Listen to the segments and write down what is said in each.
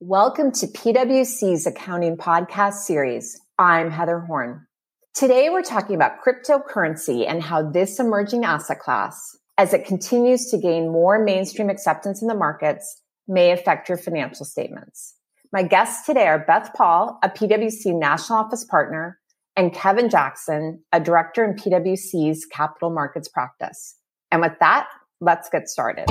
Welcome to PwC's accounting podcast series. I'm Heather Horn. Today we're talking about cryptocurrency and how this emerging asset class, as it continues to gain more mainstream acceptance in the markets, may affect your financial statements. My guests today are Beth Paul, a PwC National Office Partner, and Kevin Jackson, a Director in PwC's Capital Markets Practice. And with that, let's get started.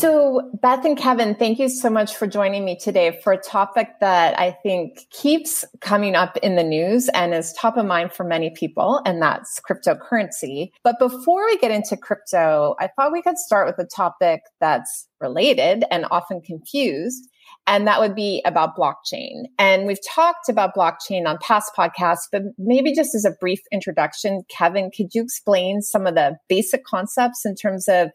So, Beth and Kevin, thank you so much for joining me today for a topic that I think keeps coming up in the news and is top of mind for many people, and that's cryptocurrency. But before we get into crypto, I thought we could start with a topic that's related and often confused. And that would be about blockchain. And we've talked about blockchain on past podcasts, but maybe just as a brief introduction, Kevin, could you explain some of the basic concepts in terms of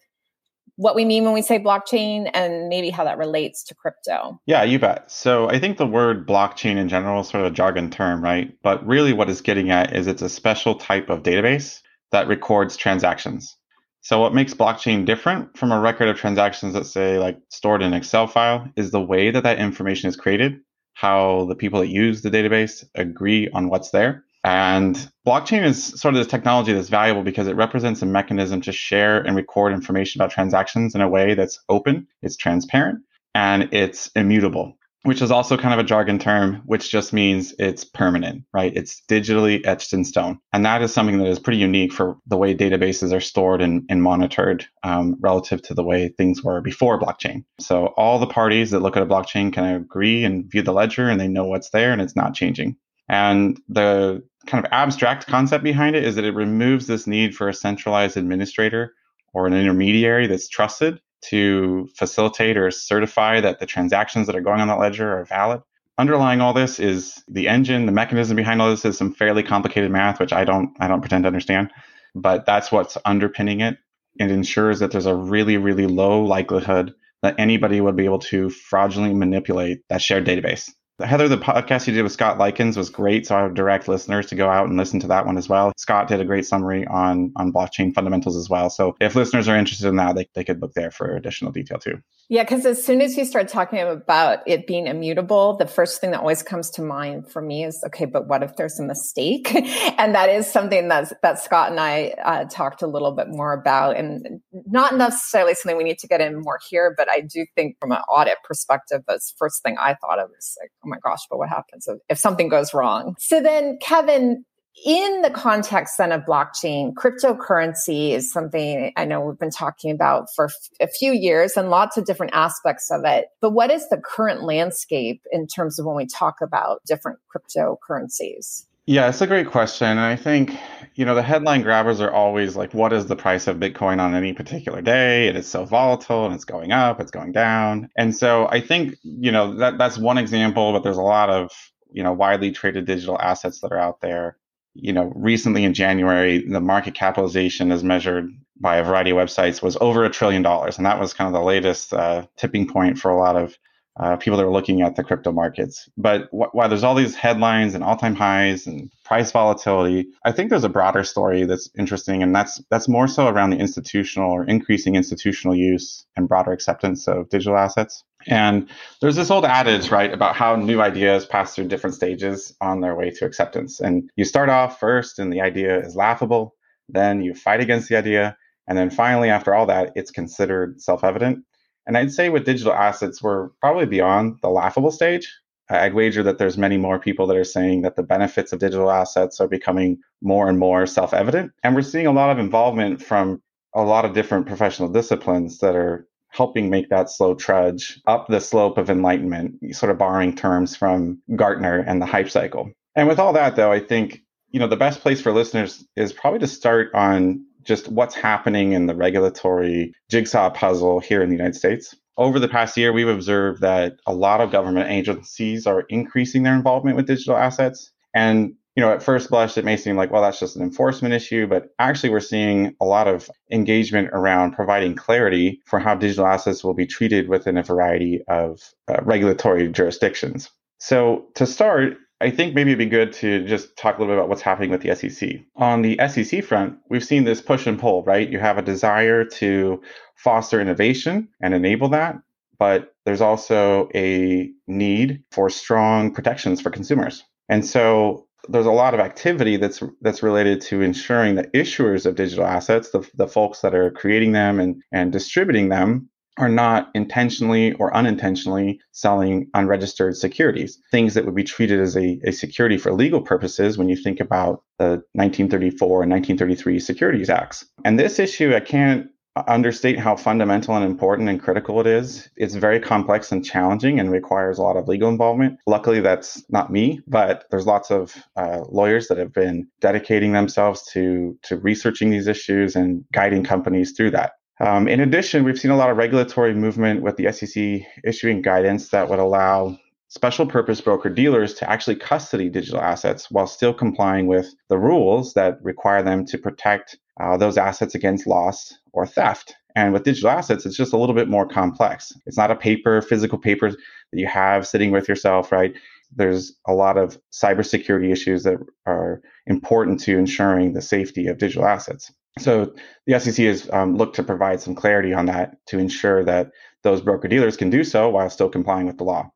what we mean when we say blockchain and maybe how that relates to crypto. Yeah, you bet. So I think the word blockchain in general is sort of a jargon term, right? But really what it's getting at is it's a special type of database that records transactions. So what makes blockchain different from a record of transactions that say like stored in an Excel file is the way that that information is created, how the people that use the database agree on what's there. And blockchain is sort of this technology that's valuable because it represents a mechanism to share and record information about transactions in a way that's open, it's transparent, and it's immutable, which is also kind of a jargon term, which just means it's permanent, right? It's digitally etched in stone. And that is something that is pretty unique for the way databases are stored and, and monitored um, relative to the way things were before blockchain. So all the parties that look at a blockchain can agree and view the ledger and they know what's there and it's not changing. And the kind of abstract concept behind it is that it removes this need for a centralized administrator or an intermediary that's trusted to facilitate or certify that the transactions that are going on that ledger are valid. Underlying all this is the engine, the mechanism behind all this is some fairly complicated math, which I don't I don't pretend to understand, but that's what's underpinning it. It ensures that there's a really, really low likelihood that anybody would be able to fraudulently manipulate that shared database. Heather, the podcast you did with Scott Likens was great. So I would direct listeners to go out and listen to that one as well. Scott did a great summary on, on blockchain fundamentals as well. So if listeners are interested in that, they, they could look there for additional detail too. Yeah, because as soon as you start talking about it being immutable, the first thing that always comes to mind for me is okay, but what if there's a mistake? and that is something that's, that Scott and I uh, talked a little bit more about, and not necessarily something we need to get in more here, but I do think from an audit perspective, that's first thing I thought of is like, oh my gosh, but what happens if, if something goes wrong? So then, Kevin, in the context then of blockchain, cryptocurrency is something I know we've been talking about for a few years and lots of different aspects of it. But what is the current landscape in terms of when we talk about different cryptocurrencies? Yeah, it's a great question. And I think, you know, the headline grabbers are always like, what is the price of Bitcoin on any particular day? It is so volatile and it's going up, it's going down. And so I think, you know, that that's one example, but there's a lot of, you know, widely traded digital assets that are out there. You know, recently in January, the market capitalization as measured by a variety of websites was over a trillion dollars. And that was kind of the latest uh, tipping point for a lot of uh, people that are looking at the crypto markets. But wh- while there's all these headlines and all-time highs and price volatility, I think there's a broader story that's interesting, and that's that's more so around the institutional or increasing institutional use and broader acceptance of digital assets. And there's this old adage, right, about how new ideas pass through different stages on their way to acceptance. And you start off first, and the idea is laughable. Then you fight against the idea. And then finally, after all that, it's considered self evident. And I'd say with digital assets, we're probably beyond the laughable stage. I'd wager that there's many more people that are saying that the benefits of digital assets are becoming more and more self-evident. And we're seeing a lot of involvement from a lot of different professional disciplines that are helping make that slow trudge up the slope of enlightenment, sort of borrowing terms from Gartner and the hype cycle. And with all that though, I think, you know, the best place for listeners is probably to start on just what's happening in the regulatory jigsaw puzzle here in the United States. Over the past year, we've observed that a lot of government agencies are increasing their involvement with digital assets. And you know, at first blush, it may seem like, well, that's just an enforcement issue, but actually, we're seeing a lot of engagement around providing clarity for how digital assets will be treated within a variety of uh, regulatory jurisdictions. So, to start, I think maybe it'd be good to just talk a little bit about what's happening with the SEC. On the SEC front, we've seen this push and pull, right? You have a desire to foster innovation and enable that. but there's also a need for strong protections for consumers. And so there's a lot of activity that's that's related to ensuring that issuers of digital assets, the, the folks that are creating them and, and distributing them, are not intentionally or unintentionally selling unregistered securities, things that would be treated as a, a security for legal purposes when you think about the 1934 and 1933 Securities Acts. And this issue, I can't understate how fundamental and important and critical it is. It's very complex and challenging and requires a lot of legal involvement. Luckily, that's not me, but there's lots of uh, lawyers that have been dedicating themselves to to researching these issues and guiding companies through that. Um, in addition, we've seen a lot of regulatory movement with the SEC issuing guidance that would allow special purpose broker dealers to actually custody digital assets while still complying with the rules that require them to protect uh, those assets against loss or theft. And with digital assets, it's just a little bit more complex. It's not a paper, physical paper that you have sitting with yourself, right? There's a lot of cybersecurity issues that are important to ensuring the safety of digital assets. So the SEC has um, looked to provide some clarity on that to ensure that those broker dealers can do so while still complying with the law.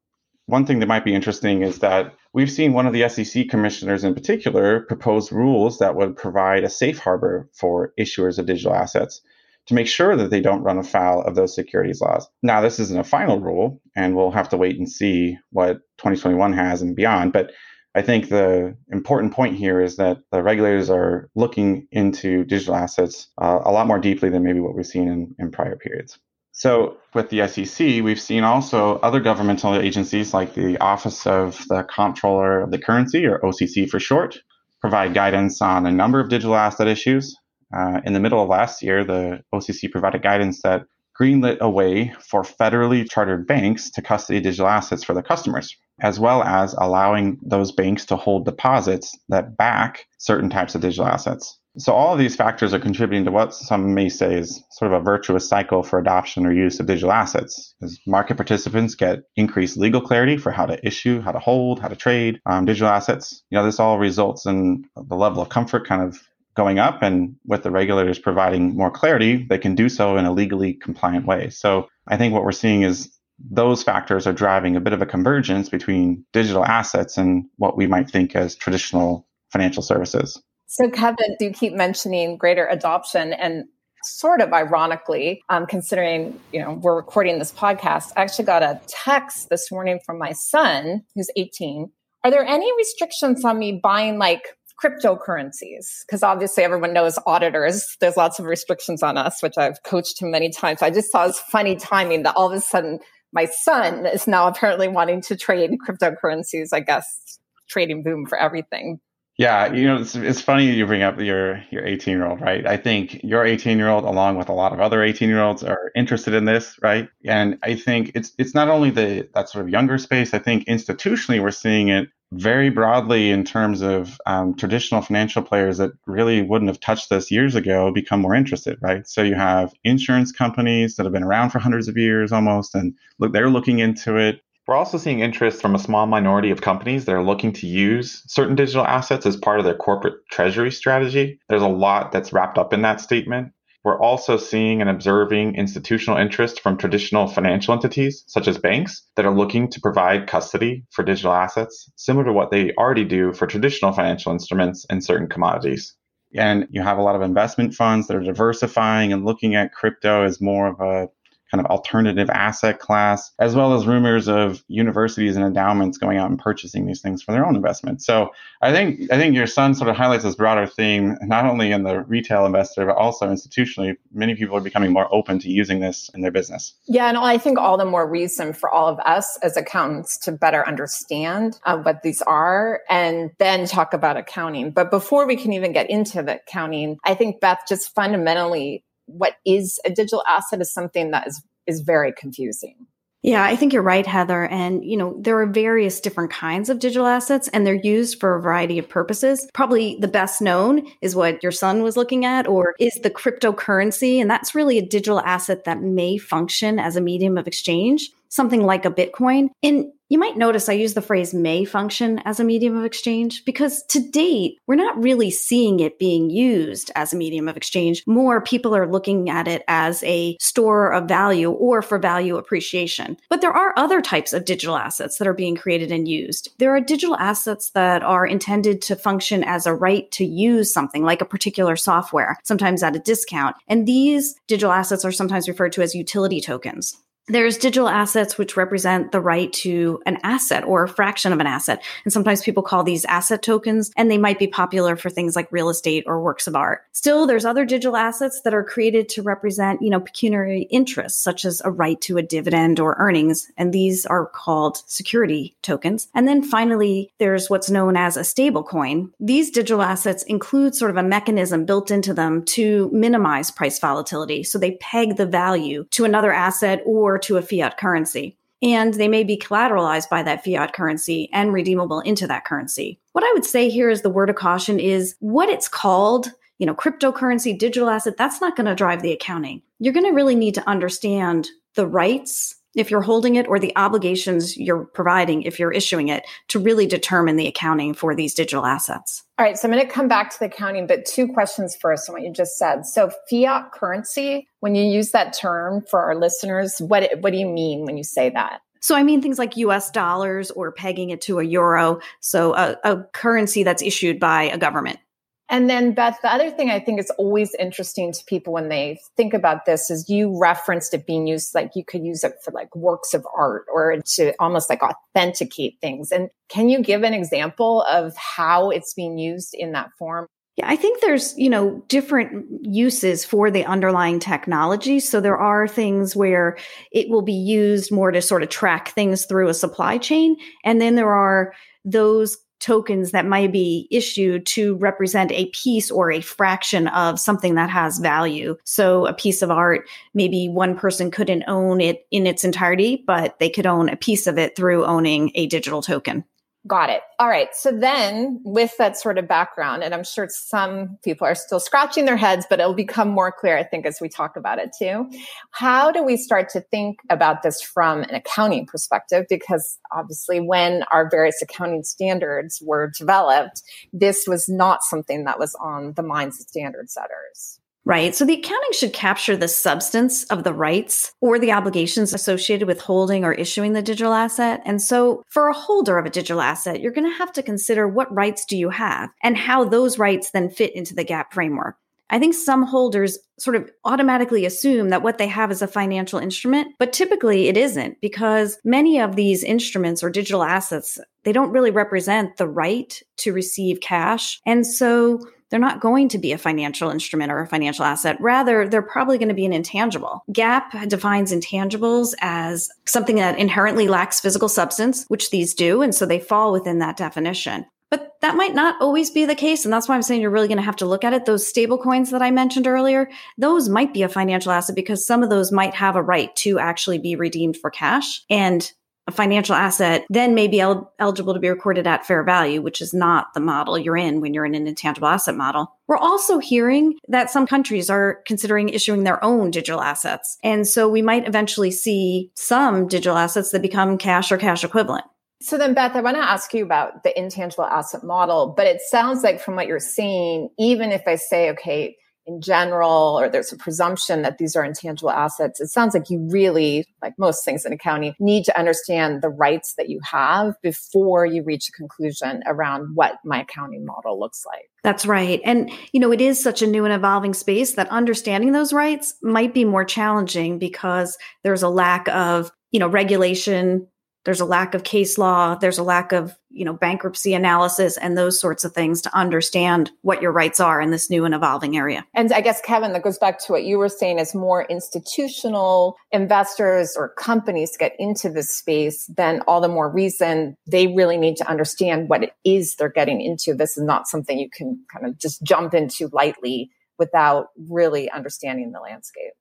One thing that might be interesting is that we've seen one of the SEC commissioners in particular propose rules that would provide a safe harbor for issuers of digital assets to make sure that they don't run afoul of those securities laws. Now, this isn't a final rule, and we'll have to wait and see what 2021 has and beyond. But I think the important point here is that the regulators are looking into digital assets uh, a lot more deeply than maybe what we've seen in, in prior periods. So, with the SEC, we've seen also other governmental agencies like the Office of the Comptroller of the Currency, or OCC for short, provide guidance on a number of digital asset issues. Uh, in the middle of last year, the OCC provided guidance that greenlit a way for federally chartered banks to custody digital assets for their customers, as well as allowing those banks to hold deposits that back certain types of digital assets. So all of these factors are contributing to what some may say is sort of a virtuous cycle for adoption or use of digital assets. As market participants get increased legal clarity for how to issue, how to hold, how to trade um, digital assets, you know, this all results in the level of comfort kind of going up. And with the regulators providing more clarity, they can do so in a legally compliant way. So I think what we're seeing is those factors are driving a bit of a convergence between digital assets and what we might think as traditional financial services. So, Kevin, you keep mentioning greater adoption and sort of ironically, um, considering you know we're recording this podcast, I actually got a text this morning from my son, who's 18. Are there any restrictions on me buying like cryptocurrencies? Because obviously everyone knows auditors. There's lots of restrictions on us, which I've coached him many times. I just saw this funny timing that all of a sudden my son is now apparently wanting to trade cryptocurrencies. I guess trading boom for everything. Yeah, you know, it's, it's funny you bring up your your 18 year old, right? I think your 18 year old, along with a lot of other 18 year olds, are interested in this, right? And I think it's it's not only the that sort of younger space. I think institutionally we're seeing it very broadly in terms of um, traditional financial players that really wouldn't have touched this years ago become more interested, right? So you have insurance companies that have been around for hundreds of years almost, and look, they're looking into it. We're also seeing interest from a small minority of companies that are looking to use certain digital assets as part of their corporate treasury strategy. There's a lot that's wrapped up in that statement. We're also seeing and observing institutional interest from traditional financial entities, such as banks, that are looking to provide custody for digital assets, similar to what they already do for traditional financial instruments and certain commodities. And you have a lot of investment funds that are diversifying and looking at crypto as more of a kind of alternative asset class, as well as rumors of universities and endowments going out and purchasing these things for their own investment. So I think I think your son sort of highlights this broader theme, not only in the retail investor, but also institutionally. Many people are becoming more open to using this in their business. Yeah, and I think all the more reason for all of us as accountants to better understand uh, what these are and then talk about accounting. But before we can even get into the accounting, I think Beth just fundamentally what is a digital asset is something that is is very confusing. Yeah, I think you're right, Heather. And, you know, there are various different kinds of digital assets and they're used for a variety of purposes. Probably the best known is what your son was looking at, or is the cryptocurrency. And that's really a digital asset that may function as a medium of exchange. Something like a Bitcoin. And you might notice I use the phrase may function as a medium of exchange because to date, we're not really seeing it being used as a medium of exchange. More people are looking at it as a store of value or for value appreciation. But there are other types of digital assets that are being created and used. There are digital assets that are intended to function as a right to use something like a particular software, sometimes at a discount. And these digital assets are sometimes referred to as utility tokens. There's digital assets which represent the right to an asset or a fraction of an asset. And sometimes people call these asset tokens, and they might be popular for things like real estate or works of art. Still, there's other digital assets that are created to represent, you know, pecuniary interests, such as a right to a dividend or earnings. And these are called security tokens. And then finally, there's what's known as a stable coin. These digital assets include sort of a mechanism built into them to minimize price volatility. So they peg the value to another asset or to a fiat currency. And they may be collateralized by that fiat currency and redeemable into that currency. What I would say here is the word of caution is what it's called, you know, cryptocurrency, digital asset, that's not going to drive the accounting. You're going to really need to understand the rights if you're holding it or the obligations you're providing if you're issuing it to really determine the accounting for these digital assets. All right, so I'm going to come back to the accounting, but two questions first on what you just said. So fiat currency, when you use that term for our listeners, what what do you mean when you say that? So I mean things like US dollars or pegging it to a euro, so a, a currency that's issued by a government. And then, Beth, the other thing I think is always interesting to people when they think about this is you referenced it being used like you could use it for like works of art or to almost like authenticate things. And can you give an example of how it's being used in that form? Yeah, I think there's, you know, different uses for the underlying technology. So there are things where it will be used more to sort of track things through a supply chain. And then there are those tokens that might be issued to represent a piece or a fraction of something that has value. So a piece of art, maybe one person couldn't own it in its entirety, but they could own a piece of it through owning a digital token. Got it. All right. So then with that sort of background, and I'm sure some people are still scratching their heads, but it'll become more clear, I think, as we talk about it too. How do we start to think about this from an accounting perspective? Because obviously when our various accounting standards were developed, this was not something that was on the minds of standard setters. Right. So the accounting should capture the substance of the rights or the obligations associated with holding or issuing the digital asset. And so for a holder of a digital asset, you're going to have to consider what rights do you have and how those rights then fit into the GAAP framework. I think some holders sort of automatically assume that what they have is a financial instrument, but typically it isn't because many of these instruments or digital assets, they don't really represent the right to receive cash. And so they're not going to be a financial instrument or a financial asset. Rather, they're probably going to be an intangible. GAAP defines intangibles as something that inherently lacks physical substance, which these do. And so they fall within that definition. But that might not always be the case. And that's why I'm saying you're really going to have to look at it. Those stable coins that I mentioned earlier, those might be a financial asset because some of those might have a right to actually be redeemed for cash. And a financial asset then may be el- eligible to be recorded at fair value, which is not the model you're in when you're in an intangible asset model. We're also hearing that some countries are considering issuing their own digital assets. And so we might eventually see some digital assets that become cash or cash equivalent. So then, Beth, I want to ask you about the intangible asset model, but it sounds like from what you're saying, even if I say, okay, in general, or there's a presumption that these are intangible assets, it sounds like you really, like most things in accounting, need to understand the rights that you have before you reach a conclusion around what my accounting model looks like. That's right. And, you know, it is such a new and evolving space that understanding those rights might be more challenging because there's a lack of, you know, regulation there's a lack of case law there's a lack of you know bankruptcy analysis and those sorts of things to understand what your rights are in this new and evolving area. And i guess kevin that goes back to what you were saying as more institutional investors or companies get into this space then all the more reason they really need to understand what it is they're getting into. This is not something you can kind of just jump into lightly without really understanding the landscape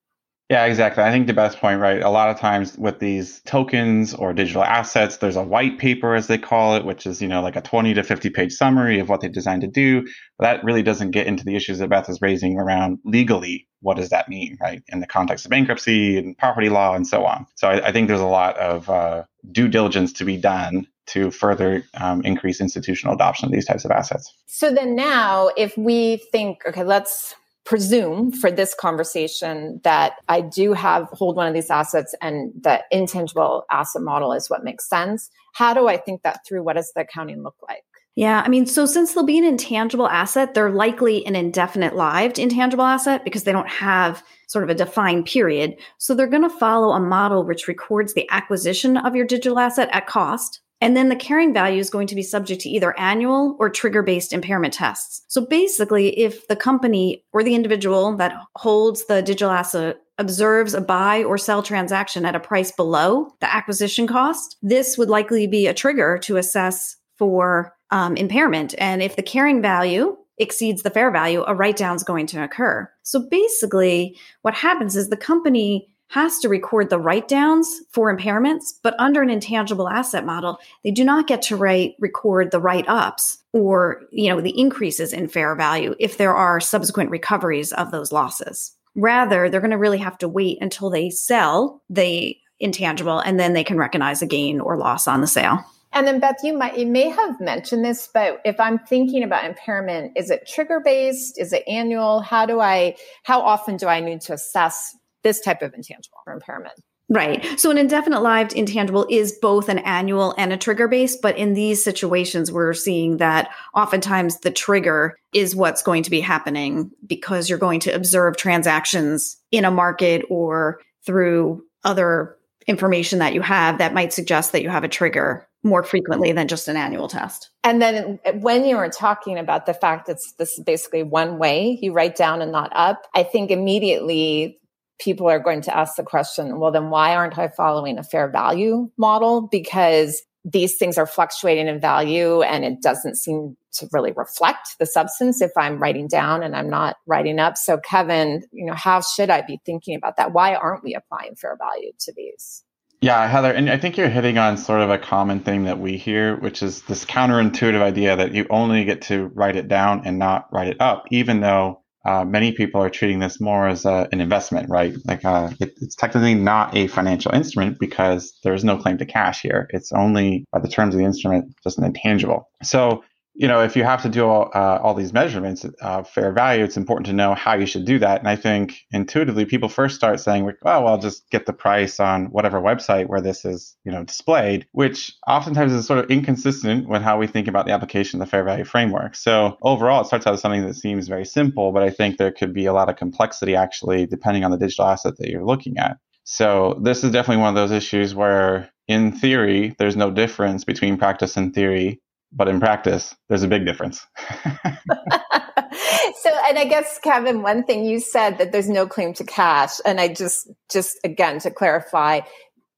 Yeah, exactly. I think the best point, right? A lot of times with these tokens or digital assets, there's a white paper, as they call it, which is, you know, like a 20 to 50 page summary of what they designed to do. But that really doesn't get into the issues that Beth is raising around legally. What does that mean, right? In the context of bankruptcy and property law and so on. So I, I think there's a lot of uh, due diligence to be done to further um, increase institutional adoption of these types of assets. So then now, if we think, okay, let's presume for this conversation that I do have hold one of these assets and the intangible asset model is what makes sense. How do I think that through? What does the accounting look like? Yeah, I mean, so since they'll be an intangible asset, they're likely an indefinite lived intangible asset because they don't have sort of a defined period. So they're going to follow a model which records the acquisition of your digital asset at cost and then the carrying value is going to be subject to either annual or trigger based impairment tests. So basically, if the company or the individual that holds the digital asset observes a buy or sell transaction at a price below the acquisition cost, this would likely be a trigger to assess for um, impairment. And if the carrying value exceeds the fair value, a write down is going to occur. So basically, what happens is the company has to record the write downs for impairments, but under an intangible asset model, they do not get to write record the write ups or, you know, the increases in fair value if there are subsequent recoveries of those losses. Rather, they're going to really have to wait until they sell the intangible and then they can recognize a gain or loss on the sale. And then Beth, you might you may have mentioned this, but if I'm thinking about impairment, is it trigger based? Is it annual? How do I how often do I need to assess this type of intangible impairment. Right. So an indefinite lived intangible is both an annual and a trigger base, but in these situations, we're seeing that oftentimes the trigger is what's going to be happening because you're going to observe transactions in a market or through other information that you have that might suggest that you have a trigger more frequently than just an annual test. And then when you were talking about the fact that this is basically one way you write down and not up, I think immediately people are going to ask the question, well, then why aren't I following a fair value model? Because these things are fluctuating in value and it doesn't seem to really reflect the substance if I'm writing down and I'm not writing up. So Kevin, you know, how should I be thinking about that? Why aren't we applying fair value to these? Yeah, Heather, and I think you're hitting on sort of a common thing that we hear, which is this counterintuitive idea that you only get to write it down and not write it up, even though uh, many people are treating this more as a, an investment, right? Like uh, it, it's technically not a financial instrument because there's no claim to cash here. It's only by the terms of the instrument just an intangible. So you know, if you have to do all, uh, all these measurements, uh, fair value, it's important to know how you should do that. And I think intuitively, people first start saying, "Oh, well, I'll just get the price on whatever website where this is, you know, displayed," which oftentimes is sort of inconsistent with how we think about the application of the fair value framework. So overall, it starts out as something that seems very simple, but I think there could be a lot of complexity actually, depending on the digital asset that you're looking at. So this is definitely one of those issues where in theory, there's no difference between practice and theory but in practice, there's a big difference. so, and I guess Kevin, one thing you said that there's no claim to cash, and I just, just again to clarify,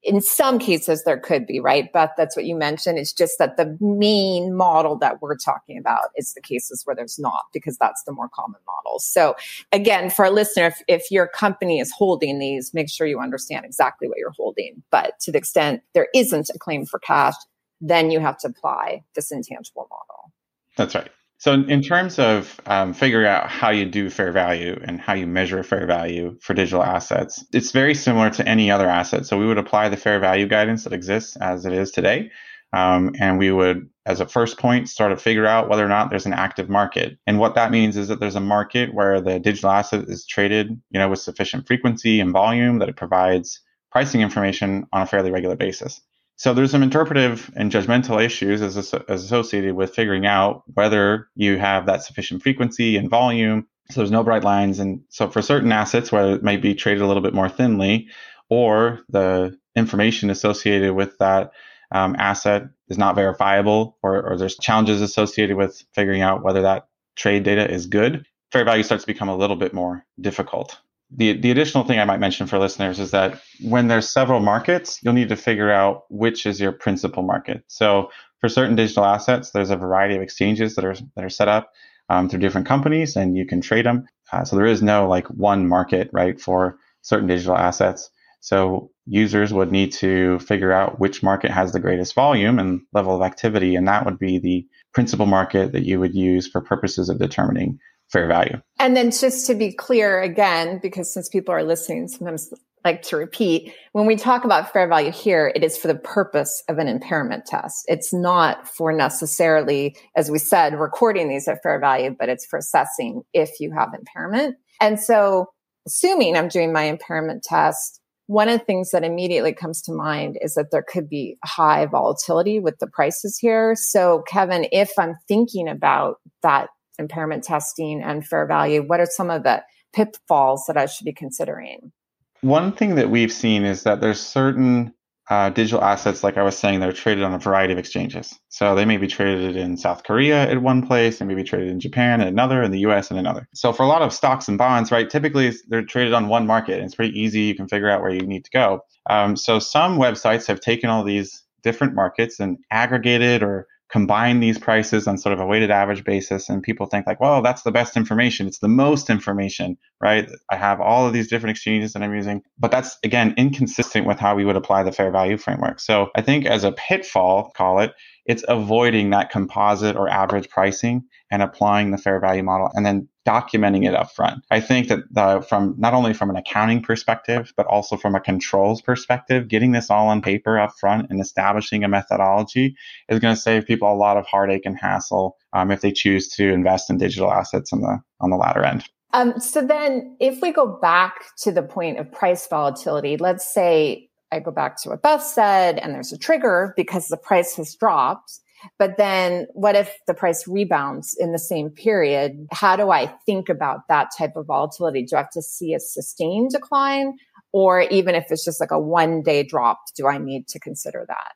in some cases there could be, right? But that's what you mentioned. It's just that the main model that we're talking about is the cases where there's not, because that's the more common model. So again, for a listener, if, if your company is holding these, make sure you understand exactly what you're holding. But to the extent there isn't a claim for cash, then you have to apply this intangible model. That's right. So, in terms of um, figuring out how you do fair value and how you measure fair value for digital assets, it's very similar to any other asset. So, we would apply the fair value guidance that exists as it is today. Um, and we would, as a first point, start to figure out whether or not there's an active market. And what that means is that there's a market where the digital asset is traded, you know, with sufficient frequency and volume that it provides pricing information on a fairly regular basis. So there's some interpretive and judgmental issues as, as associated with figuring out whether you have that sufficient frequency and volume. So there's no bright lines. And so for certain assets, where it might be traded a little bit more thinly, or the information associated with that um, asset is not verifiable, or, or there's challenges associated with figuring out whether that trade data is good, fair value starts to become a little bit more difficult the, the additional thing I might mention for listeners is that when there's several markets, you'll need to figure out which is your principal market. So for certain digital assets, there's a variety of exchanges that are that are set up um, through different companies, and you can trade them. Uh, so there is no like one market, right, for certain digital assets. So users would need to figure out which market has the greatest volume and level of activity, and that would be the principal market that you would use for purposes of determining fair value. And then just to be clear again, because since people are listening, sometimes like to repeat, when we talk about fair value here, it is for the purpose of an impairment test. It's not for necessarily, as we said, recording these at fair value, but it's for assessing if you have impairment. And so assuming I'm doing my impairment test, one of the things that immediately comes to mind is that there could be high volatility with the prices here. So, Kevin, if I'm thinking about that impairment testing and fair value, what are some of the pitfalls that I should be considering? One thing that we've seen is that there's certain uh, digital assets, like I was saying, they're traded on a variety of exchanges. So they may be traded in South Korea at one place, they may be traded in Japan at another, in the US at another. So for a lot of stocks and bonds, right, typically they're traded on one market. And it's pretty easy. You can figure out where you need to go. Um, so some websites have taken all these different markets and aggregated or combine these prices on sort of a weighted average basis and people think like well that's the best information. It's the most information right? I have all of these different exchanges that i'm using but that's again inconsistent with how we would apply the fair value framework. So i think as a pitfall call it it's avoiding that composite or average pricing and applying the fair value model and then documenting it up front. I think that the, from not only from an accounting perspective, but also from a controls perspective, getting this all on paper up front and establishing a methodology is going to save people a lot of heartache and hassle um, if they choose to invest in digital assets on the on the latter end. Um, so then, if we go back to the point of price volatility, let's say I go back to what Beth said, and there's a trigger because the price has dropped. But then what if the price rebounds in the same period? How do I think about that type of volatility? Do I have to see a sustained decline? Or even if it's just like a one day drop, do I need to consider that?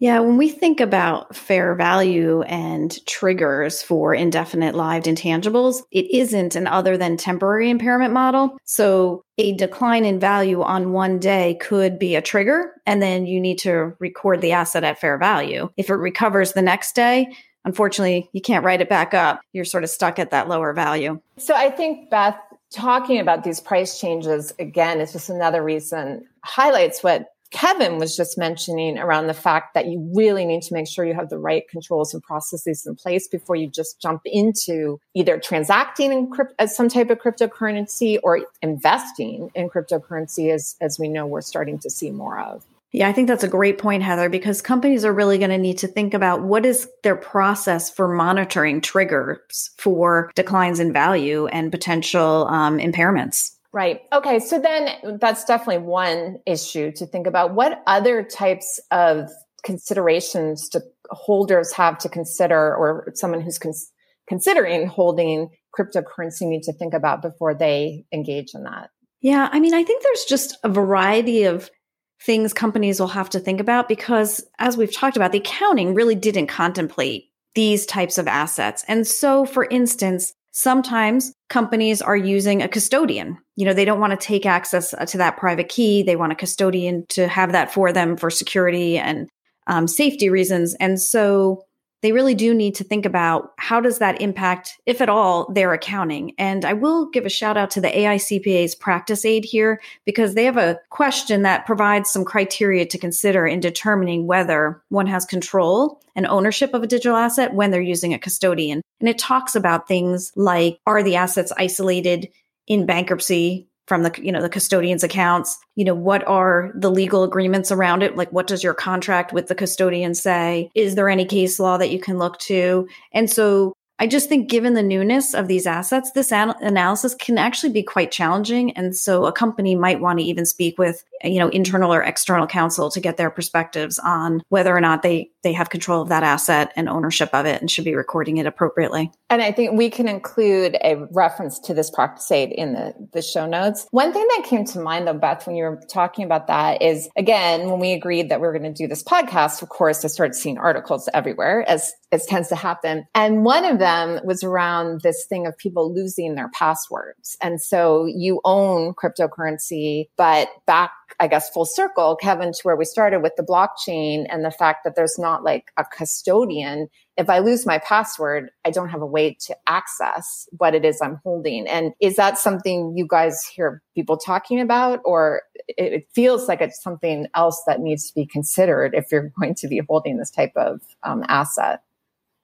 Yeah, when we think about fair value and triggers for indefinite lived intangibles, it isn't an other than temporary impairment model. So a decline in value on one day could be a trigger, and then you need to record the asset at fair value. If it recovers the next day, unfortunately, you can't write it back up. You're sort of stuck at that lower value. So I think, Beth, talking about these price changes again is just another reason highlights what Kevin was just mentioning around the fact that you really need to make sure you have the right controls and processes in place before you just jump into either transacting in crypt- as some type of cryptocurrency or investing in cryptocurrency as, as we know we're starting to see more of. Yeah, I think that's a great point, Heather, because companies are really going to need to think about what is their process for monitoring triggers for declines in value and potential um, impairments. Right. Okay. So then that's definitely one issue to think about. What other types of considerations do holders have to consider or someone who's cons- considering holding cryptocurrency need to think about before they engage in that? Yeah. I mean, I think there's just a variety of things companies will have to think about because as we've talked about, the accounting really didn't contemplate these types of assets. And so, for instance, Sometimes companies are using a custodian. You know, they don't want to take access uh, to that private key. They want a custodian to have that for them for security and um, safety reasons. And so they really do need to think about how does that impact, if at all, their accounting. And I will give a shout out to the AICPA's practice aid here because they have a question that provides some criteria to consider in determining whether one has control and ownership of a digital asset when they're using a custodian. And it talks about things like are the assets isolated in bankruptcy from the you know the custodian's accounts you know what are the legal agreements around it? Like what does your contract with the custodian say? Is there any case law that you can look to? And so I just think given the newness of these assets, this an- analysis can actually be quite challenging. And so a company might want to even speak with, you know, internal or external counsel to get their perspectives on whether or not they, they have control of that asset and ownership of it and should be recording it appropriately. And I think we can include a reference to this practice aid in the, the show notes. One thing that came to mind though, Beth, when you were talking about that is again, when we agreed that we were going to do this podcast, of course, I started seeing articles everywhere as, as tends to happen. And one of them them was around this thing of people losing their passwords. And so you own cryptocurrency, but back I guess, full circle, Kevin, to where we started with the blockchain and the fact that there's not like a custodian. If I lose my password, I don't have a way to access what it is I'm holding. And is that something you guys hear people talking about, or it feels like it's something else that needs to be considered if you're going to be holding this type of um, asset?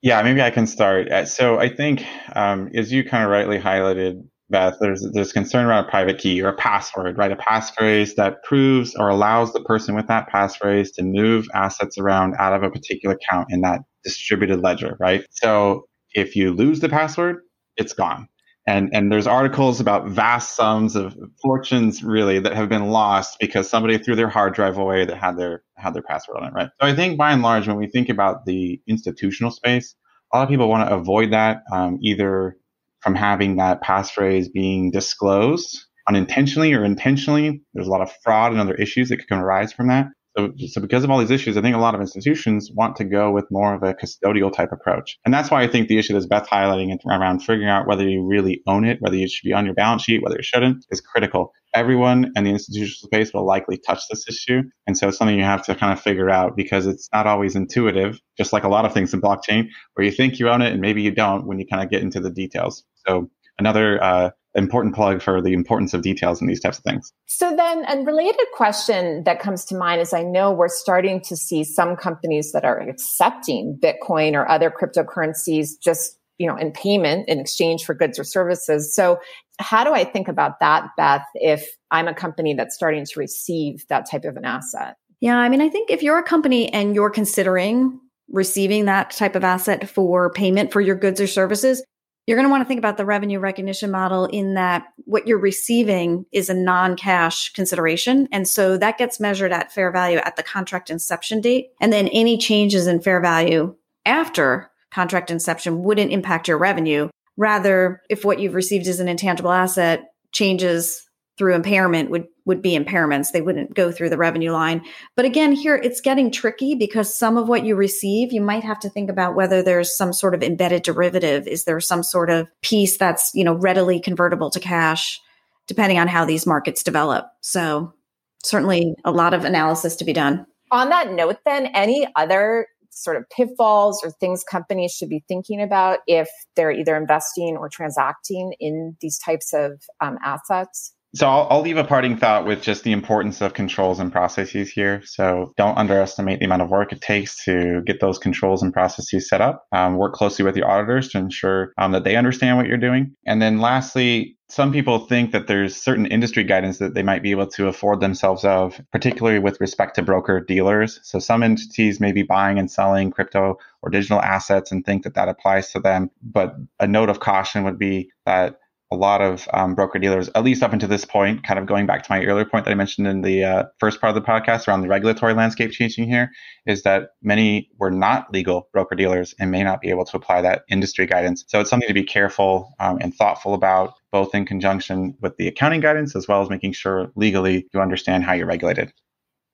Yeah, maybe I can start. Uh, so I think, um, as you kind of rightly highlighted, Beth, there's there's concern around a private key or a password, right? A passphrase that proves or allows the person with that passphrase to move assets around out of a particular account in that distributed ledger, right? So if you lose the password, it's gone. And and there's articles about vast sums of fortunes really that have been lost because somebody threw their hard drive away that had their had their password on it, right? So I think by and large, when we think about the institutional space, a lot of people want to avoid that um, either from having that passphrase being disclosed unintentionally or intentionally. There's a lot of fraud and other issues that can arise from that. So, so because of all these issues, I think a lot of institutions want to go with more of a custodial type approach. And that's why I think the issue that Beth highlighting around figuring out whether you really own it, whether it should be on your balance sheet, whether it shouldn't, is critical. Everyone in the institutional space will likely touch this issue. And so it's something you have to kind of figure out because it's not always intuitive, just like a lot of things in blockchain, where you think you own it and maybe you don't when you kind of get into the details. So another uh, important plug for the importance of details in these types of things. So then a related question that comes to mind is I know we're starting to see some companies that are accepting Bitcoin or other cryptocurrencies just, you know, in payment in exchange for goods or services. So how do I think about that, Beth, if I'm a company that's starting to receive that type of an asset? Yeah, I mean, I think if you're a company and you're considering receiving that type of asset for payment for your goods or services, you're going to want to think about the revenue recognition model in that what you're receiving is a non-cash consideration. And so that gets measured at fair value at the contract inception date. And then any changes in fair value after contract inception wouldn't impact your revenue. Rather, if what you've received is an intangible asset changes through impairment would would be impairments. They wouldn't go through the revenue line. But again here it's getting tricky because some of what you receive you might have to think about whether there's some sort of embedded derivative. Is there some sort of piece that's you know readily convertible to cash depending on how these markets develop. So certainly a lot of analysis to be done. On that note then any other sort of pitfalls or things companies should be thinking about if they're either investing or transacting in these types of um, assets so I'll, I'll, leave a parting thought with just the importance of controls and processes here. So don't underestimate the amount of work it takes to get those controls and processes set up. Um, work closely with your auditors to ensure um, that they understand what you're doing. And then lastly, some people think that there's certain industry guidance that they might be able to afford themselves of, particularly with respect to broker dealers. So some entities may be buying and selling crypto or digital assets and think that that applies to them. But a note of caution would be that a lot of um, broker dealers, at least up until this point, kind of going back to my earlier point that I mentioned in the uh, first part of the podcast around the regulatory landscape changing here, is that many were not legal broker dealers and may not be able to apply that industry guidance. So it's something to be careful um, and thoughtful about, both in conjunction with the accounting guidance as well as making sure legally you understand how you're regulated.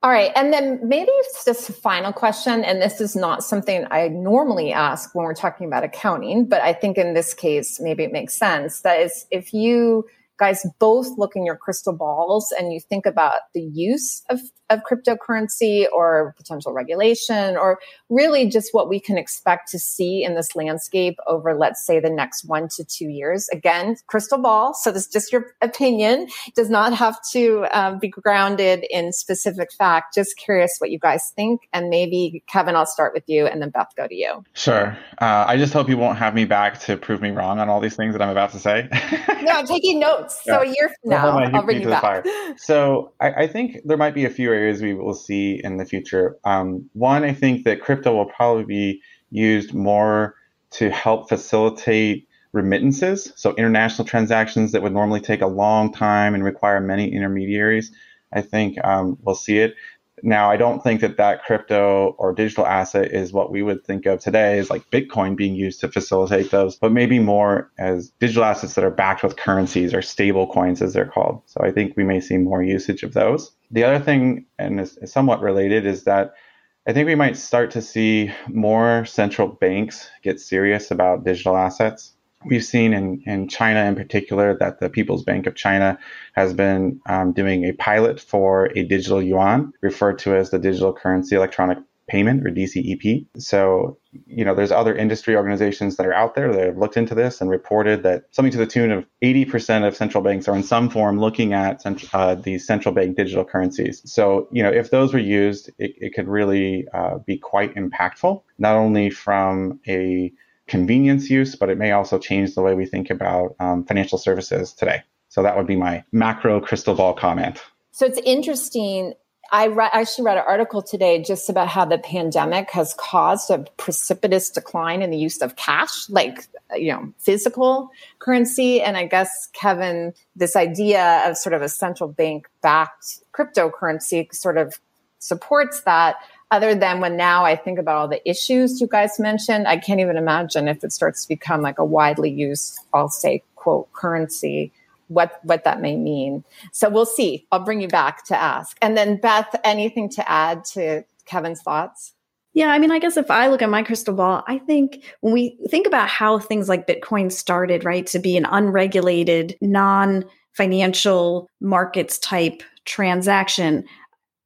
All right. And then maybe it's just a final question. And this is not something I normally ask when we're talking about accounting, but I think in this case, maybe it makes sense. That is, if you guys both look in your crystal balls and you think about the use of, of cryptocurrency or potential regulation or really just what we can expect to see in this landscape over, let's say, the next one to two years. Again, crystal ball. So this is just your opinion. It does not have to um, be grounded in specific fact. Just curious what you guys think. And maybe, Kevin, I'll start with you and then Beth, go to you. Sure. Uh, I just hope you won't have me back to prove me wrong on all these things that I'm about to say. no, I'm taking notes Yeah. So a year from now, I'll bring you back. So I, I, think there might be a few areas we will see in the future. Um, one, I think that crypto will probably be used more to help facilitate remittances. So international transactions that would normally take a long time and require many intermediaries. I think um, we'll see it. Now, I don't think that that crypto or digital asset is what we would think of today as like Bitcoin being used to facilitate those, but maybe more as digital assets that are backed with currencies or stable coins, as they're called. So I think we may see more usage of those. The other thing, and is, somewhat related, is that I think we might start to see more central banks get serious about digital assets. We've seen in, in China in particular that the People's Bank of China has been um, doing a pilot for a digital yuan, referred to as the digital currency electronic payment or DCEP. So, you know, there's other industry organizations that are out there that have looked into this and reported that something to the tune of 80% of central banks are in some form looking at uh, these central bank digital currencies. So, you know, if those were used, it, it could really uh, be quite impactful, not only from a convenience use, but it may also change the way we think about um, financial services today. So that would be my macro crystal ball comment. So it's interesting. I re- actually read an article today just about how the pandemic has caused a precipitous decline in the use of cash, like, you know, physical currency. And I guess, Kevin, this idea of sort of a central bank backed cryptocurrency sort of supports that other than when now I think about all the issues you guys mentioned, I can't even imagine if it starts to become like a widely used, I'll say, quote, currency, what, what that may mean. So we'll see. I'll bring you back to ask. And then Beth, anything to add to Kevin's thoughts? Yeah, I mean, I guess if I look at my crystal ball, I think when we think about how things like Bitcoin started, right, to be an unregulated, non financial markets type transaction,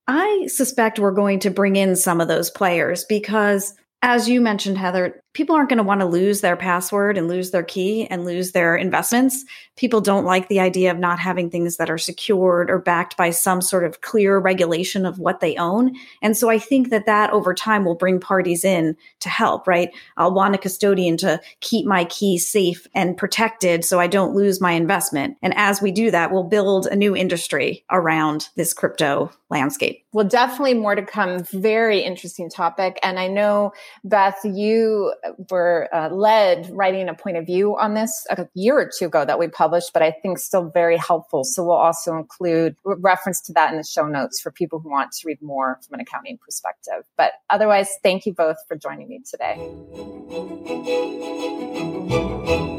I suspect we're going to bring in some of those players because, as you mentioned, Heather, people aren't going to want to lose their password and lose their key and lose their investments people don't like the idea of not having things that are secured or backed by some sort of clear regulation of what they own. And so I think that that over time will bring parties in to help, right? I'll want a custodian to keep my keys safe and protected so I don't lose my investment. And as we do that, we'll build a new industry around this crypto landscape. Well, definitely more to come. Very interesting topic. And I know, Beth, you were uh, led writing a point of view on this a year or two ago that we published published, but I think still very helpful. So we'll also include reference to that in the show notes for people who want to read more from an accounting perspective. But otherwise, thank you both for joining me today.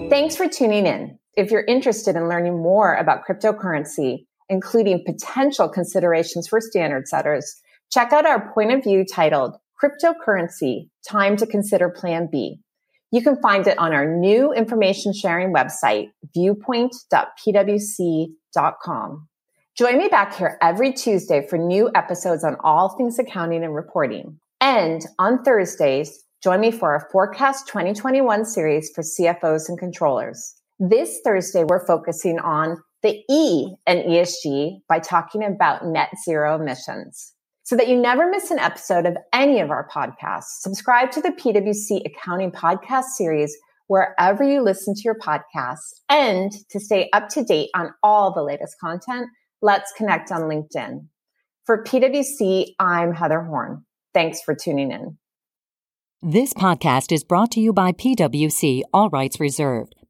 Thanks for tuning in. If you're interested in learning more about cryptocurrency, including potential considerations for standard setters, check out our point of view titled Cryptocurrency Time to Consider Plan B you can find it on our new information sharing website, viewpoint.pwc.com. Join me back here every Tuesday for new episodes on all things accounting and reporting. And on Thursdays, join me for our Forecast 2021 series for CFOs and controllers. This Thursday, we're focusing on the E and ESG by talking about net zero emissions. So that you never miss an episode of any of our podcasts, subscribe to the PwC Accounting Podcast series wherever you listen to your podcasts. And to stay up to date on all the latest content, let's connect on LinkedIn. For PwC, I'm Heather Horn. Thanks for tuning in. This podcast is brought to you by PwC, all rights reserved.